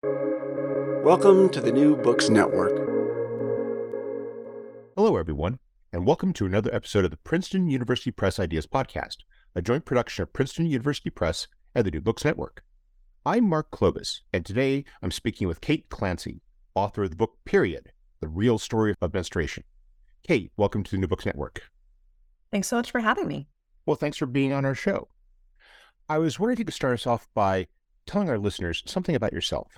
Welcome to the New Books Network. Hello, everyone, and welcome to another episode of the Princeton University Press Ideas Podcast, a joint production of Princeton University Press and the New Books Network. I'm Mark Clovis, and today I'm speaking with Kate Clancy, author of the book Period The Real Story of Menstruation. Kate, welcome to the New Books Network. Thanks so much for having me. Well, thanks for being on our show. I was wondering if you could start us off by telling our listeners something about yourself.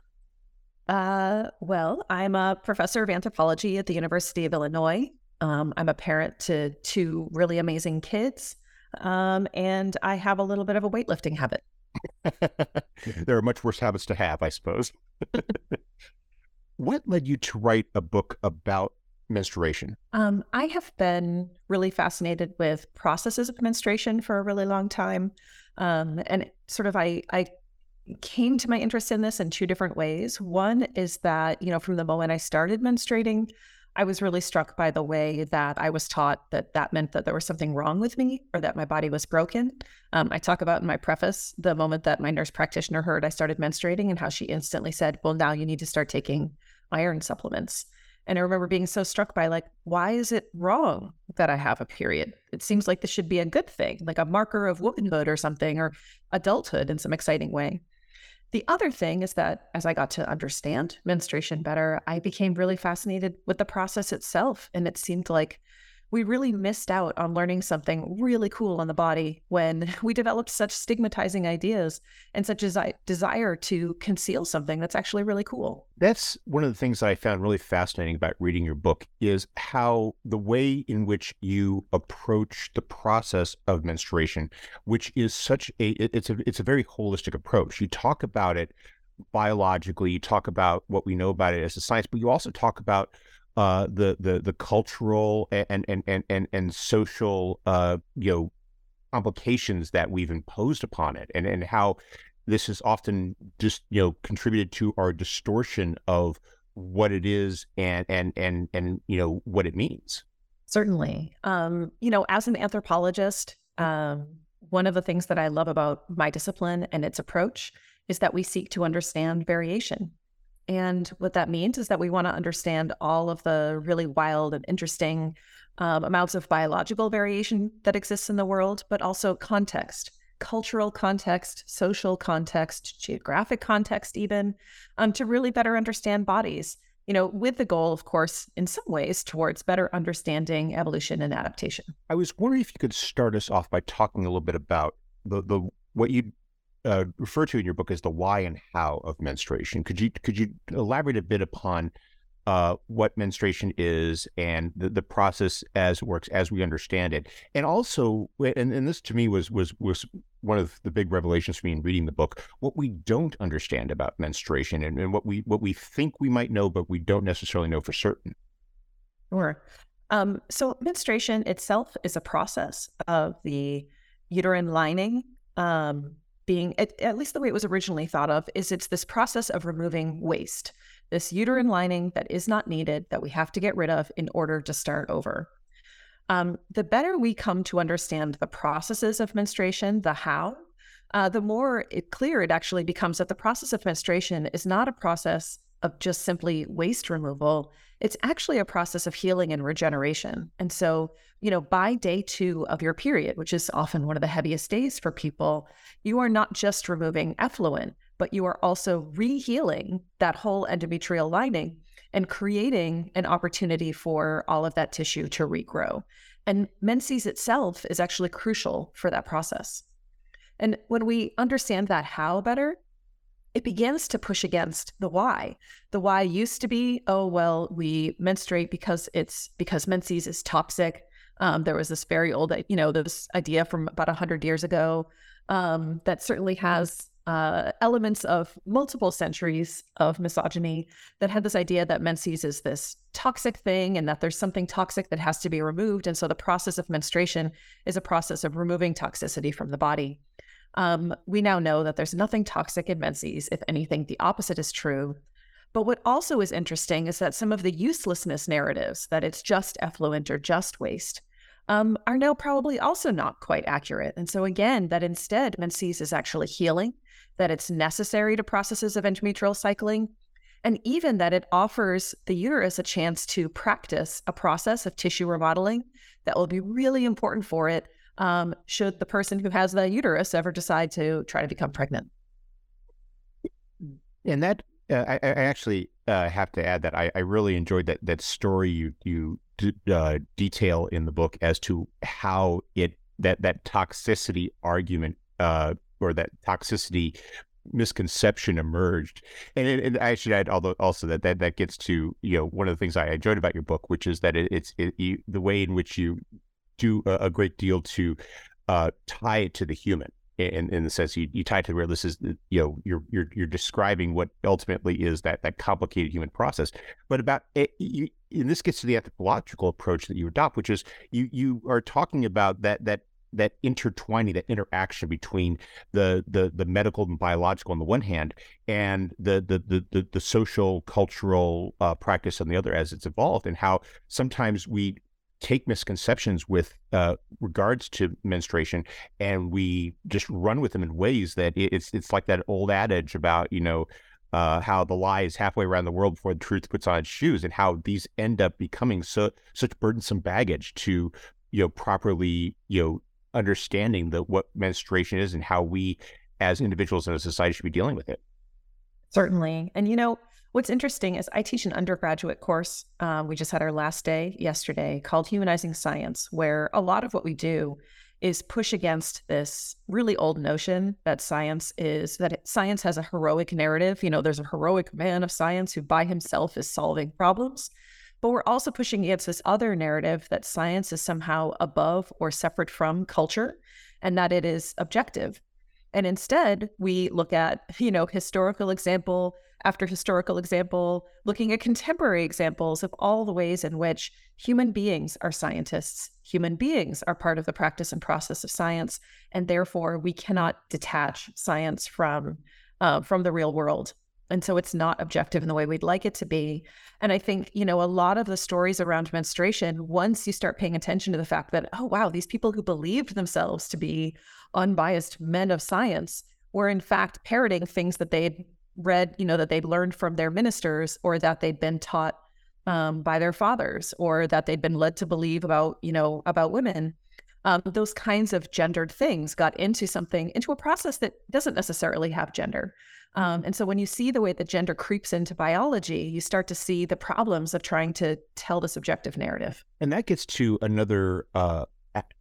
Uh, well, I'm a professor of anthropology at the University of Illinois. Um, I'm a parent to two really amazing kids, um, and I have a little bit of a weightlifting habit. there are much worse habits to have, I suppose. what led you to write a book about menstruation? Um, I have been really fascinated with processes of menstruation for a really long time, um, and sort of I I came to my interest in this in two different ways. One is that, you know, from the moment I started menstruating, I was really struck by the way that I was taught that that meant that there was something wrong with me or that my body was broken. Um, I talk about in my preface the moment that my nurse practitioner heard I started menstruating and how she instantly said, Well, now you need to start taking iron supplements. And I remember being so struck by, like, why is it wrong that I have a period? It seems like this should be a good thing, like a marker of womanhood or something, or adulthood in some exciting way. The other thing is that as I got to understand menstruation better, I became really fascinated with the process itself. And it seemed like we really missed out on learning something really cool on the body when we developed such stigmatizing ideas and such a desire to conceal something that's actually really cool. That's one of the things I found really fascinating about reading your book is how the way in which you approach the process of menstruation, which is such a it's a it's a very holistic approach. You talk about it biologically, you talk about what we know about it as a science, but you also talk about uh, the the the cultural and and and and and social uh, you know complications that we've imposed upon it, and and how this has often just you know contributed to our distortion of what it is and and and and you know what it means. Certainly, um, you know, as an anthropologist, um, one of the things that I love about my discipline and its approach is that we seek to understand variation and what that means is that we want to understand all of the really wild and interesting um, amounts of biological variation that exists in the world, but also context, cultural context, social context, geographic context, even, um, to really better understand bodies. You know, with the goal, of course, in some ways, towards better understanding evolution and adaptation. I was wondering if you could start us off by talking a little bit about the the what you uh, refer to in your book as the why and how of menstruation. Could you could you elaborate a bit upon uh, what menstruation is and the, the process as it works as we understand it, and also, and, and this to me was was was one of the big revelations for me in reading the book. What we don't understand about menstruation and, and what we what we think we might know, but we don't necessarily know for certain. Sure. Um, so menstruation itself is a process of the uterine lining um, being, at, at, least the way it was originally thought of, is it's this process of removing waste, this uterine lining that is not needed, that we have to get rid of in order to start over. Um, the better we come to understand the processes of menstruation, the how, uh, the more it, clear it actually becomes that the process of menstruation is not a process of just simply waste removal. It's actually a process of healing and regeneration. And so, you know, by day two of your period, which is often one of the heaviest days for people, you are not just removing effluent, but you are also rehealing that whole endometrial lining and creating an opportunity for all of that tissue to regrow. And menses itself is actually crucial for that process. And when we understand that how better, it begins to push against the why. The why used to be, oh well, we menstruate because it's because menses is toxic. Um, there was this very old, you know, this idea from about hundred years ago um, that certainly has uh, elements of multiple centuries of misogyny that had this idea that menses is this toxic thing and that there's something toxic that has to be removed. And so the process of menstruation is a process of removing toxicity from the body. Um, we now know that there's nothing toxic in menses. If anything, the opposite is true. But what also is interesting is that some of the uselessness narratives, that it's just effluent or just waste, um, are now probably also not quite accurate. And so, again, that instead menses is actually healing, that it's necessary to processes of endometrial cycling, and even that it offers the uterus a chance to practice a process of tissue remodeling that will be really important for it um, should the person who has the uterus ever decide to try to become pregnant. And that uh, I, I, actually uh, have to add that I, I, really enjoyed that that story you you uh, detail in the book as to how it that that toxicity argument uh, or that toxicity misconception emerged. And, it, and I should add although also that, that that gets to you know one of the things I enjoyed about your book, which is that it, it's it, you, the way in which you do a, a great deal to uh, tie it to the human. In, in the sense you, you tie it to where this is you know you're you're you're describing what ultimately is that that complicated human process but about it, you, and this gets to the anthropological approach that you adopt which is you you are talking about that that that intertwining, that interaction between the the the medical and biological on the one hand, and the the the the, the social cultural uh, practice on the other as it's evolved, and how sometimes we take misconceptions with uh, regards to menstruation and we just run with them in ways that it's it's like that old adage about you know uh, how the lie is halfway around the world before the truth puts on its shoes, and how these end up becoming so such burdensome baggage to you know properly you know understanding the what menstruation is and how we as individuals in a society should be dealing with it. Certainly. And you know, what's interesting is I teach an undergraduate course. Um, we just had our last day yesterday called Humanizing Science, where a lot of what we do is push against this really old notion that science is that science has a heroic narrative. You know, there's a heroic man of science who by himself is solving problems. But we're also pushing against this other narrative that science is somehow above or separate from culture and that it is objective. And instead, we look at, you know, historical example after historical example, looking at contemporary examples of all the ways in which human beings are scientists. Human beings are part of the practice and process of science, and therefore we cannot detach science from uh, from the real world. And so it's not objective in the way we'd like it to be. And I think, you know, a lot of the stories around menstruation, once you start paying attention to the fact that, oh, wow, these people who believed themselves to be unbiased men of science were in fact parroting things that they'd read, you know, that they'd learned from their ministers or that they'd been taught um, by their fathers or that they'd been led to believe about, you know, about women. Um, those kinds of gendered things got into something, into a process that doesn't necessarily have gender. Um, and so when you see the way that gender creeps into biology, you start to see the problems of trying to tell the subjective narrative. And that gets to another uh,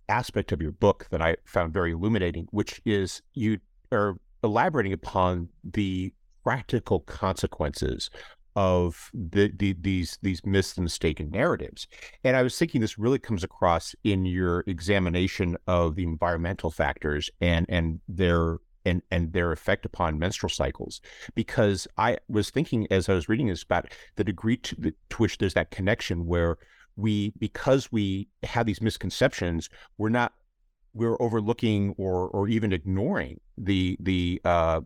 aspect of your book that I found very illuminating, which is you are elaborating upon the practical consequences of the, the, these these mistaken narratives. And I was thinking this really comes across in your examination of the environmental factors and and their and and their effect upon menstrual cycles because i was thinking as i was reading this about the degree to, to which there's that connection where we because we have these misconceptions we're not we're overlooking or or even ignoring the the uh,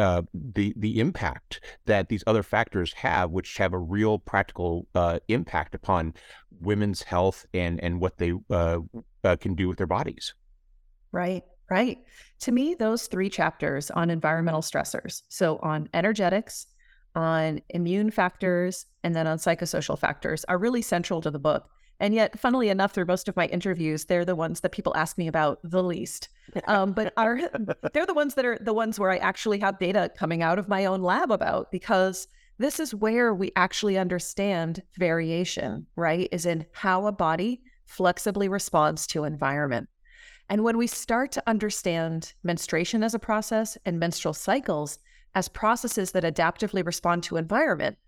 uh, the the impact that these other factors have, which have a real practical uh, impact upon women's health and and what they uh, uh can do with their bodies. Right. Right. To me, those three chapters on environmental stressors, so on energetics, on immune factors, and then on psychosocial factors, are really central to the book. And yet, funnily enough, through most of my interviews, they're the ones that people ask me about the least. Um, but are they're the ones that are the ones where I actually have data coming out of my own lab about because this is where we actually understand variation, right? Is in how a body flexibly responds to environment. And when we start to understand menstruation as a process and menstrual cycles as processes that adaptively respond to environment,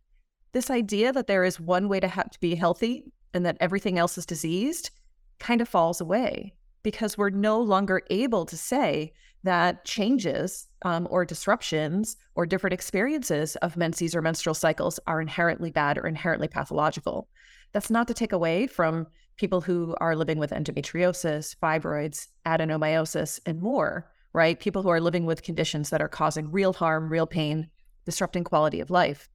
this idea that there is one way to have to be healthy and that everything else is diseased kind of falls away because we're no longer able to say that changes um, or disruptions or different experiences of menses or menstrual cycles are inherently bad or inherently pathological. That's not to take away from people who are living with endometriosis, fibroids, adenomyosis, and more, right? People who are living with conditions that are causing real harm, real pain, disrupting quality of life.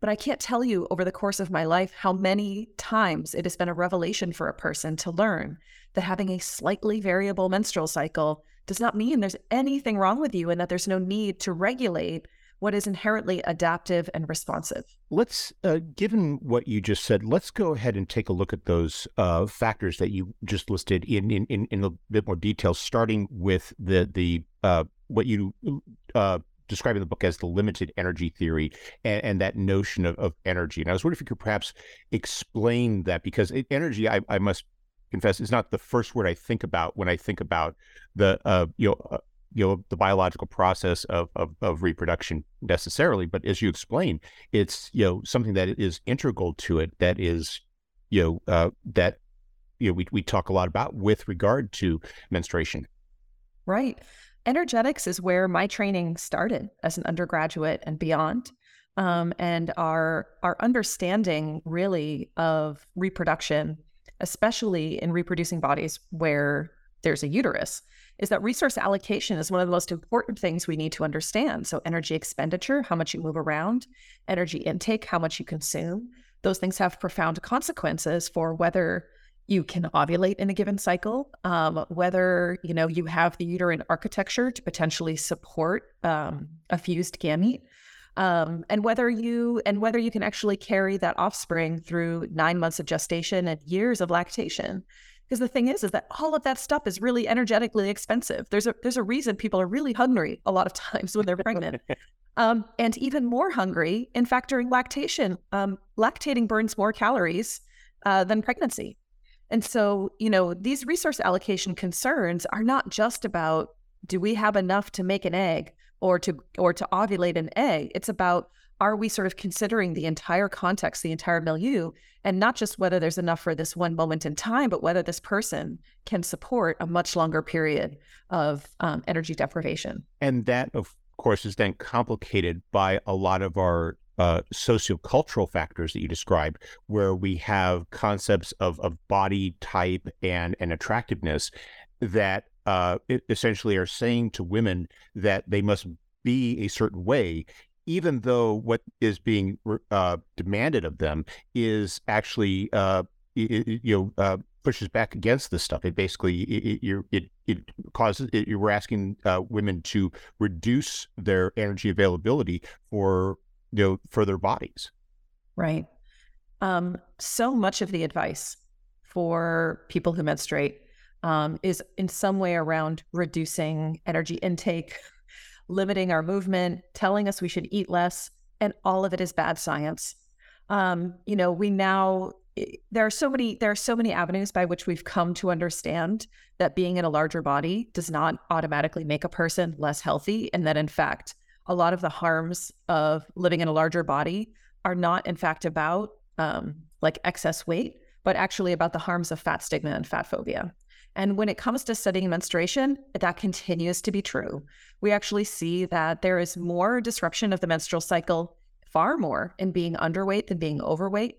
But I can't tell you over the course of my life how many times it has been a revelation for a person to learn that having a slightly variable menstrual cycle does not mean there's anything wrong with you and that there's no need to regulate what is inherently adaptive and responsive. Let's, uh, given what you just said, let's go ahead and take a look at those uh, factors that you just listed in, in in in a bit more detail, starting with the the uh, what you describe in the book as the limited energy theory and, and that notion of, of, energy. And I was wondering if you could perhaps explain that because it, energy, I, I, must confess, is not the first word I think about when I think about the uh, you know uh, you know the biological process of, of, of reproduction necessarily. But as you explain it's you know something that is integral to it that is you know uh, that you know we, we talk a lot about with regard to menstruation. Right energetics is where my training started as an undergraduate and beyond um, and our our understanding really of reproduction especially in reproducing bodies where there's a uterus is that resource allocation is one of the most important things we need to understand. So, energy expenditure, how much you move around, energy intake, how much you consume. Those things have profound consequences for whether you can ovulate in a given cycle, um, whether you know you have the uterine architecture to potentially support um, a fused gamete, um, and whether you and whether you can actually carry that offspring through nine months of gestation and years of lactation. Because the thing is, is that all of that stuff is really energetically expensive. There's a there's a reason people are really hungry a lot of times when they're pregnant, um, and even more hungry in fact during lactation. Um, lactating burns more calories uh, than pregnancy, and so you know these resource allocation concerns are not just about do we have enough to make an egg or to or to ovulate an egg. It's about are we sort of considering the entire context, the entire milieu, and not just whether there's enough for this one moment in time, but whether this person can support a much longer period of um, energy deprivation. And that, of course, is then complicated by a lot of our uh, sociocultural factors that you describe, where we have concepts of, of body type and, and attractiveness that uh, essentially are saying to women that they must be a certain way even though what is being uh, demanded of them is actually uh, it, you know uh, pushes back against this stuff. It basically it it, it causes it, you were asking uh, women to reduce their energy availability for you know for their bodies. Right. Um, so much of the advice for people who menstruate um, is in some way around reducing energy intake, limiting our movement, telling us we should eat less, and all of it is bad science. Um, you know, we now there are so many there are so many avenues by which we've come to understand that being in a larger body does not automatically make a person less healthy, and that in fact, a lot of the harms of living in a larger body are not in fact about um, like excess weight, but actually about the harms of fat stigma and fat phobia. And when it comes to studying menstruation, that continues to be true. We actually see that there is more disruption of the menstrual cycle, far more in being underweight than being overweight.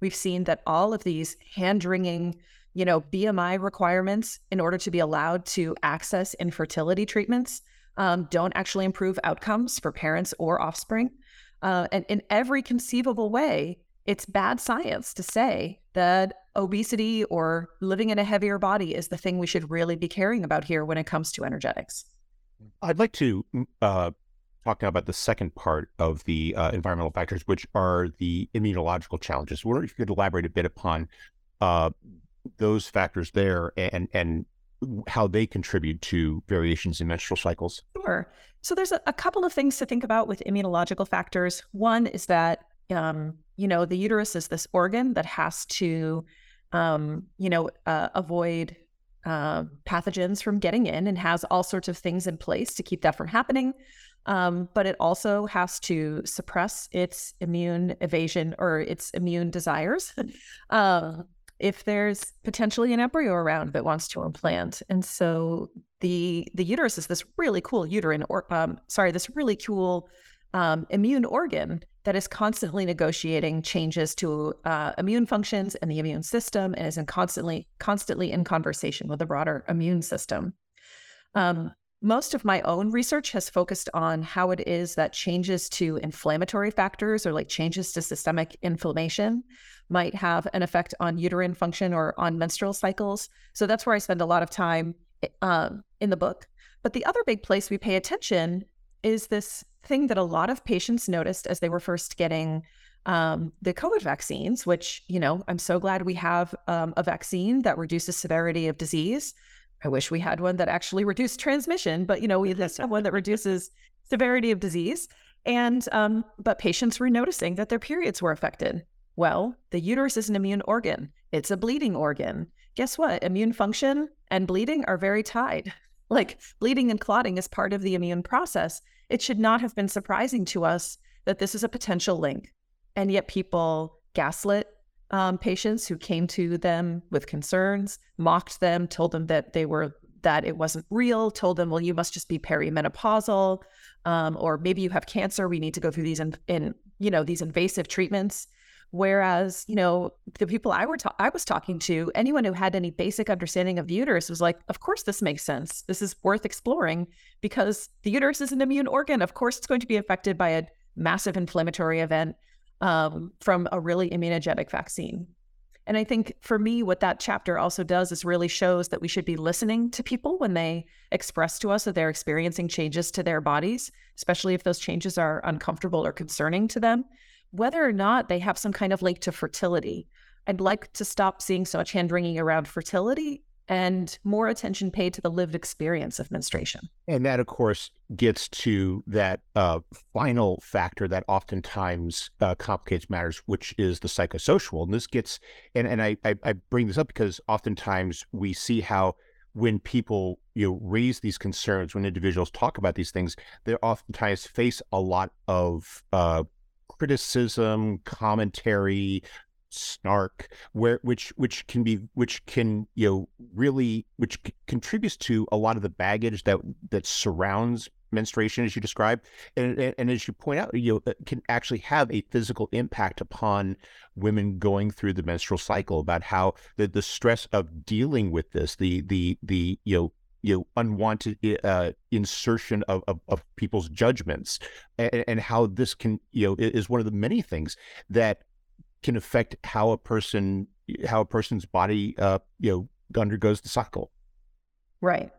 We've seen that all of these hand wringing, you know, BMI requirements in order to be allowed to access infertility treatments um, don't actually improve outcomes for parents or offspring. Uh, and in every conceivable way, it's bad science to say that obesity or living in a heavier body is the thing we should really be caring about here when it comes to energetics. I'd like to mm, uh, talk now about the second part of the uh, environmental factors, which are the immunological challenges. I wonder if you could elaborate a bit upon uh, those factors there and and how they contribute to variations in menstrual cycles. Sure. So there's a, a couple of things to think about with immunological factors. One is that um, you know, the uterus is this organ that has to, um, you know, uh, avoid uh, pathogens from getting in and has all sorts of things in place to keep that from happening. Um, but it also has to suppress its immune evasion or its immune desires uh, if there's potentially an embryo around that wants to implant. And so the the uterus is this really cool uterine or um, sorry, this really cool um, immune organ that is constantly negotiating changes to uh, immune functions and the immune system and is in constantly constantly in conversation with the broader immune system. Um, most of my own research has focused on how it is that changes to inflammatory factors or like changes to systemic inflammation might have an effect on uterine function or on menstrual cycles. So that's where I spend a lot of time um, in the book. But the other big place we pay attention is this thing that a lot of patients noticed as they were first getting um, the COVID vaccines, which, you know, I'm so glad we have um, a vaccine that reduces severity of disease. I wish we had one that actually reduced transmission, but, you know, we have one that reduces severity of disease. And, um, but patients were noticing that their periods were affected. Well, the uterus is an immune organ, it's a bleeding organ. Guess what? Immune function and bleeding are very tied. Like bleeding and clotting is part of the immune process. It should not have been surprising to us that this is a potential link. And yet people gaslit um, patients who came to them with concerns, mocked them, told them that they were that it wasn't real, told them, well, you must just be perimenopausal, um, or maybe you have cancer. We need to go through these in, in you know these invasive treatments. Whereas, you know, the people I were ta- I was talking to, anyone who had any basic understanding of the uterus was like, of course this makes sense. This is worth exploring because the uterus is an immune organ. Of course, it's going to be affected by a massive inflammatory event um, from a really immunogenic vaccine. And I think for me, what that chapter also does is really shows that we should be listening to people when they express to us that they're experiencing changes to their bodies, especially if those changes are uncomfortable or concerning to them, whether or not they have some kind of link to fertility. I'd like to stop seeing so much hand wringing around fertility and more attention paid to the lived experience of menstruation. And that, of course, gets to that uh, final factor that oftentimes uh, complicates matters, which is the psychosocial. And this gets, and, and I, I, I bring this up because oftentimes we see how when people you know raise these concerns, when individuals talk about these things, they oftentimes face a lot of uh, criticism, commentary, snark where which which can be which can you know really which c- contributes to a lot of the baggage that that surrounds menstruation as you describe. And, and, and as you point out you know can actually have a physical impact upon women going through the menstrual cycle about how the the stress of dealing with this the the the you know you know, unwanted uh, insertion of, of, of, people's judgments and, and, how this can, you know, is one of the many things that can affect how a person how a person's body uh, you know undergoes the cycle. Right.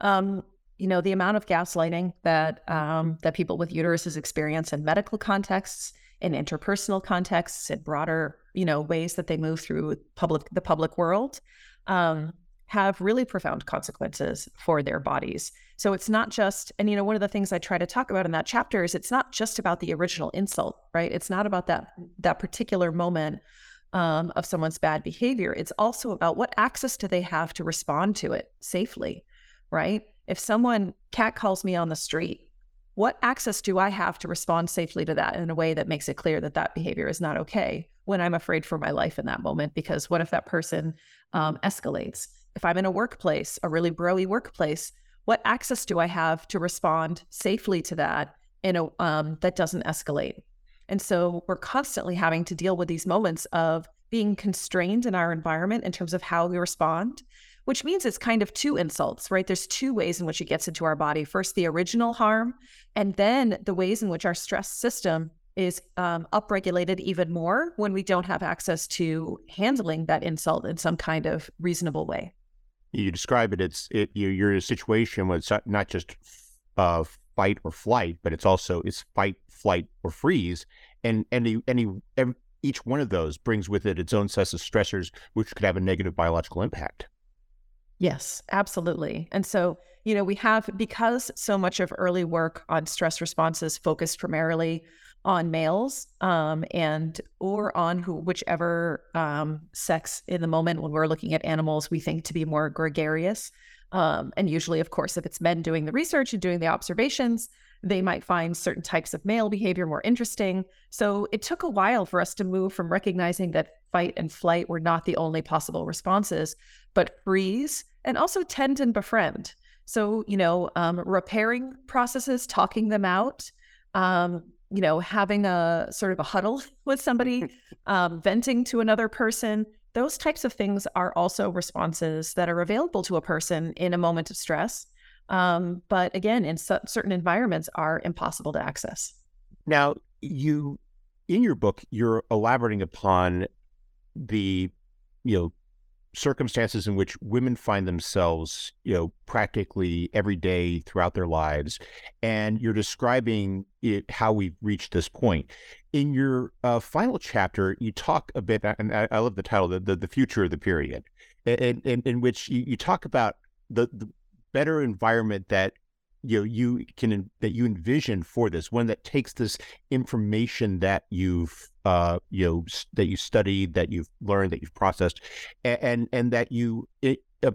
Um, you know the amount of gaslighting that um, that people with uteruses experience in medical contexts, in interpersonal contexts, in broader you know ways that they move through public the public world. Um, have really profound consequences for their bodies. So it's not just, and you know, one of the things I try to talk about in that chapter is it's not just about the original insult, right? It's not about that that particular moment um, of someone's bad behavior. It's also about what access do they have to respond to it safely, right? If someone cat calls me on the street, what access do I have to respond safely to that in a way that makes it clear that that behavior is not okay when I'm afraid for my life in that moment? Because what if that person um, escalates? If I'm in a workplace, a really broy workplace, what access do I have to respond safely to that in a um, that doesn't escalate? And so we're constantly having to deal with these moments of being constrained in our environment in terms of how we respond, which means it's kind of two insults, right? There's two ways in which it gets into our body. First, the original harm, and then the ways in which our stress system is um, upregulated even more when we don't have access to handling that insult in some kind of reasonable way you describe it, it's it you, you're in a situation where it's not just uh, fight or flight, but it's also it's fight, flight, or freeze, and any any each one of those brings with it its own set of stressors, which could have a negative biological impact. Yes, absolutely. And so, you know, we have because so much of early work on stress responses focused primarily on males um, and or on who whichever um, sex in the moment when we're looking at animals we think to be more gregarious. Um, and usually of course if it's men doing the research and doing the observations they might find certain types of male behavior more interesting. So it took a while for us to move from recognizing that fight and flight were not the only possible responses but freeze and also tend and befriend. So you know um, repairing processes talking them out um, you know, having a sort of a huddle with somebody, um, venting to another person, those types of things are also responses that are available to a person in a moment of stress. Um, but again, in c- certain environments, are impossible to access. Now, you in your book, you're elaborating upon the you know circumstances in which women find themselves, you know, practically every day throughout their lives, and you're describing it, how we've reached this point. In your uh, final chapter, you talk a bit, and I, I love the title, the, the, the future of the period, in, in, in which you, you talk about the, the better environment that you know you can that you envision for this one that takes this information that you've uh you know that you studied that you've learned that you've processed and and, and that you it, uh,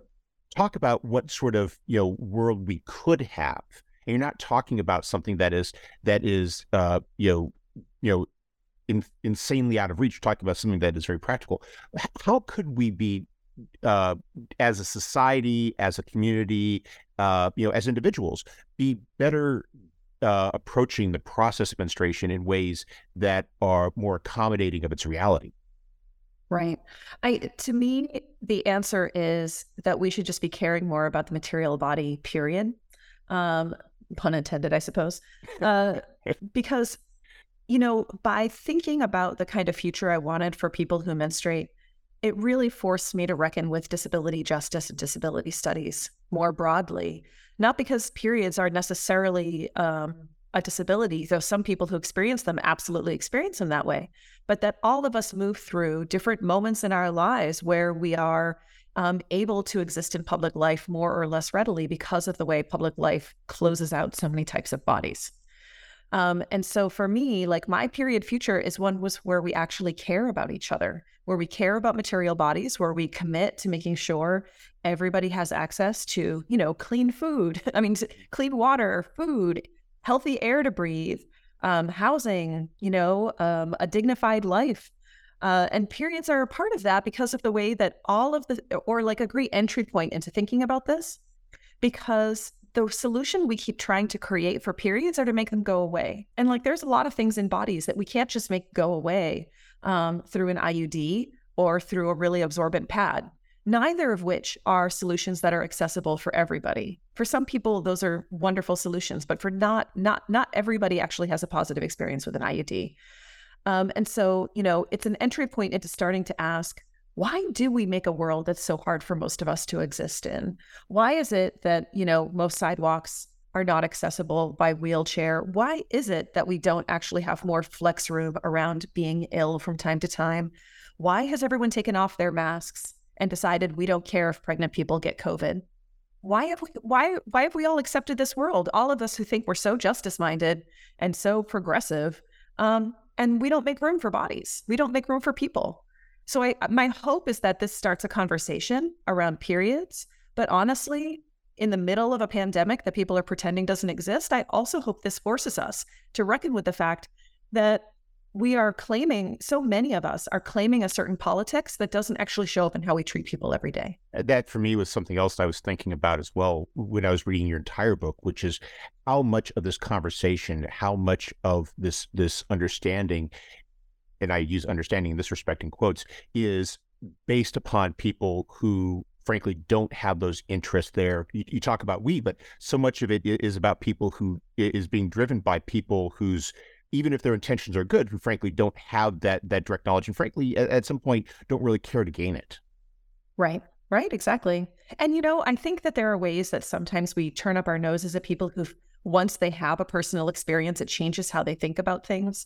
talk about what sort of you know world we could have. And you're not talking about something that is that is uh you know you know in, insanely out of reach. You're talking about something that is very practical. How could we be uh, as a society, as a community, uh, you know, as individuals, be better uh, approaching the process of menstruation in ways that are more accommodating of its reality. Right. I to me, the answer is that we should just be caring more about the material body. Period. Um, pun intended, I suppose. Uh, because you know, by thinking about the kind of future I wanted for people who menstruate, it really forced me to reckon with disability justice and disability studies more broadly. Not because periods are necessarily um, a disability, though some people who experience them absolutely experience them that way, but that all of us move through different moments in our lives where we are um, able to exist in public life more or less readily because of the way public life closes out so many types of bodies. Um, and so for me, like my period future is one was where we actually care about each other, where we care about material bodies, where we commit to making sure everybody has access to, you know, clean food. I mean, clean water, food, healthy air to breathe, um, housing, you know, um, a dignified life. Uh, and periods are a part of that because of the way that all of the, or like a great entry point into thinking about this, because the solution we keep trying to create for periods are to make them go away. And like there's a lot of things in bodies that we can't just make go away um, through an IUD or through a really absorbent pad. Neither of which are solutions that are accessible for everybody. For some people, those are wonderful solutions, but for not not not everybody actually has a positive experience with an IUD. Um, and so, you know, it's an entry point into starting to ask, why do we make a world that's so hard for most of us to exist in? Why is it that, you know, most sidewalks are not accessible by wheelchair? Why is it that we don't actually have more flex room around being ill from time to time? Why has everyone taken off their masks and decided we don't care if pregnant people get COVID? Why have we why why have we all accepted this world? All of us who think we're so justice minded and so progressive, um, and we don't make room for bodies. We don't make room for people. So I my hope is that this starts a conversation around periods, but honestly, in the middle of a pandemic that people are pretending doesn't exist, I also hope this forces us to reckon with the fact that we are claiming so many of us are claiming a certain politics that doesn't actually show up in how we treat people every day. Uh, that for me was something else I was thinking about as well when I was reading your entire book, which is how much of this conversation, how much of this this understanding and I use understanding in this respect in quotes, is based upon people who frankly don't have those interests there. You, you, talk about we, but so much of it is about people who is being driven by people whose even if their intentions are good, who frankly don't have that that direct knowledge and frankly at, at some point don't really care to gain it. Right. Right, exactly. And you know, I think that there are ways that sometimes we turn up our noses at people who once they have a personal experience, it changes how they think about things.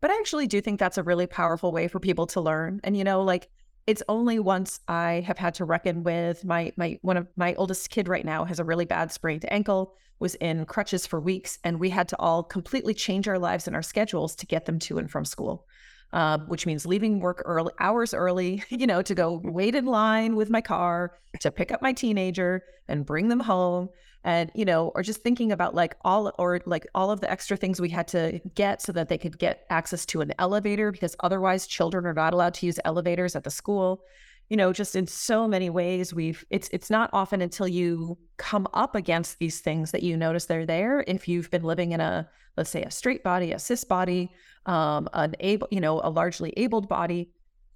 But I actually do think that's a really powerful way for people to learn. And, you know, like it's only once I have had to reckon with my my one of my oldest kid right now has a really bad sprained ankle, was in crutches for weeks, and we had to all completely change our lives and our schedules to get them to and from school. Uh, which means leaving work early hours early, you know, to go wait in line with my car to pick up my teenager and bring them home and you know or just thinking about like all or like all of the extra things we had to get so that they could get access to an elevator because otherwise children are not allowed to use elevators at the school you know just in so many ways we've it's it's not often until you come up against these things that you notice they're there if you've been living in a let's say a straight body a cis body um an able you know a largely abled body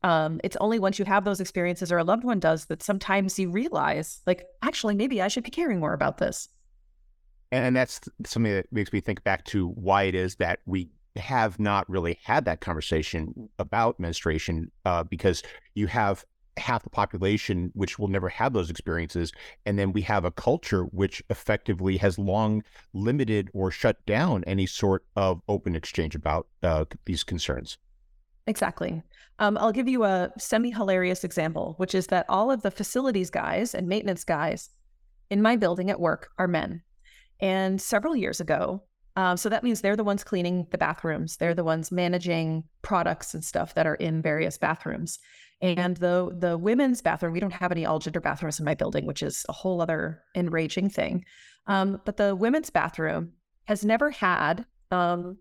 um, it's only once you have those experiences or a loved one does that sometimes you realize, like, actually, maybe I should be caring more about this. And that's something that makes me think back to why it is that we have not really had that conversation about menstruation uh, because you have half the population which will never have those experiences and then we have a culture which effectively has long limited or shut down any sort of open exchange about uh, these concerns exactly um, i'll give you a semi-hilarious example which is that all of the facilities guys and maintenance guys in my building at work are men and several years ago um, so that means they're the ones cleaning the bathrooms. They're the ones managing products and stuff that are in various bathrooms. And the the women's bathroom, we don't have any all gender bathrooms in my building, which is a whole other enraging thing. Um, but the women's bathroom has never had um,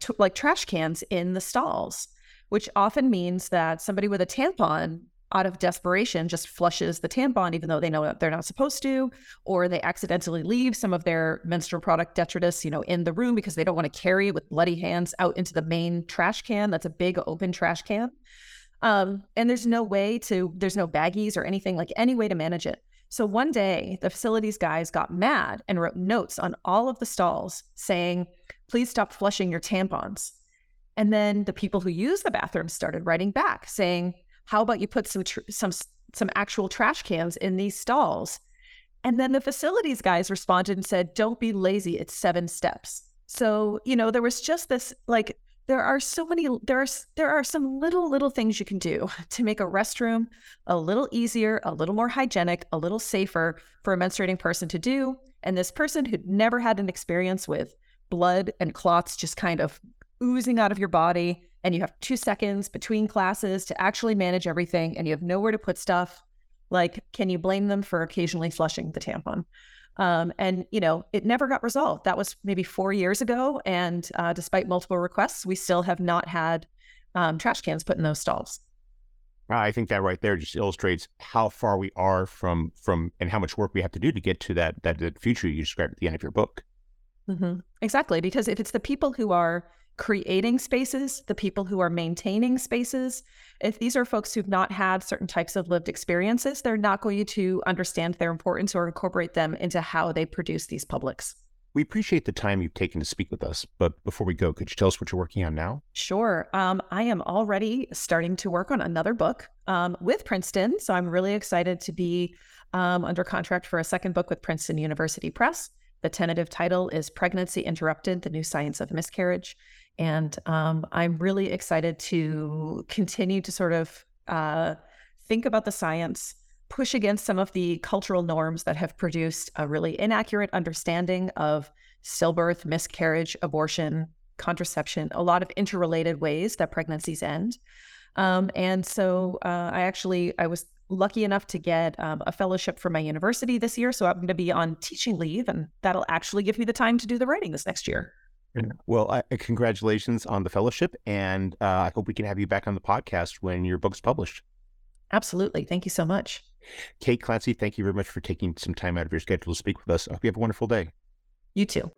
t- like trash cans in the stalls, which often means that somebody with a tampon out of desperation just flushes the tampon even though they know that they're not supposed to or they accidentally leave some of their menstrual product detritus you know in the room because they don't want to carry it with bloody hands out into the main trash can that's a big open trash can um, and there's no way to there's no baggies or anything like any way to manage it so one day the facilities guys got mad and wrote notes on all of the stalls saying please stop flushing your tampons and then the people who use the bathroom started writing back saying how about you put some tr- some some actual trash cans in these stalls? And then the facilities guys responded and said, "Don't be lazy. It's seven steps." So you know there was just this like there are so many there are there are some little little things you can do to make a restroom a little easier, a little more hygienic, a little safer for a menstruating person to do. And this person who'd never had an experience with blood and clots just kind of oozing out of your body and you have two seconds between classes to actually manage everything and you have nowhere to put stuff like can you blame them for occasionally flushing the tampon um, and you know it never got resolved that was maybe four years ago and uh, despite multiple requests we still have not had um, trash cans put in those stalls I think that right there just illustrates how far we are from from and how much work we have to do to get to that that, that future you described at the end of your book. Mm-hmm. Exactly, because if it's the people who are creating spaces, the people who are maintaining spaces. If these are folks who've not had certain types of lived experiences, they're not going to understand their importance or incorporate them into how they produce these publics. We appreciate the time you've taken to speak with us. But before we go, could you tell us what you're working on now? Sure. Um, I am already starting to work on another book um, with Princeton. So I'm really excited to be um, under contract for a second book with Princeton University Press. The tentative title is Pregnancy Interrupted The New Science of Miscarriage. And um, I'm really excited to continue to sort of uh, think about the science, push against some of the cultural norms that have produced a really inaccurate understanding of stillbirth, miscarriage, abortion, contraception, a lot of interrelated ways that pregnancies end. Um, and so uh, I actually I was lucky enough to get um, a fellowship from my university this year, so I'm going to be on teaching leave, and that'll actually give me the time to do the writing this next year. Well, uh, congratulations on the fellowship, and uh, I hope we can have you back on the podcast when your book's published. Absolutely. Thank you so much. Kate Clancy, thank you very much for taking some time out of your schedule to speak with us. I hope you have a wonderful day. You too.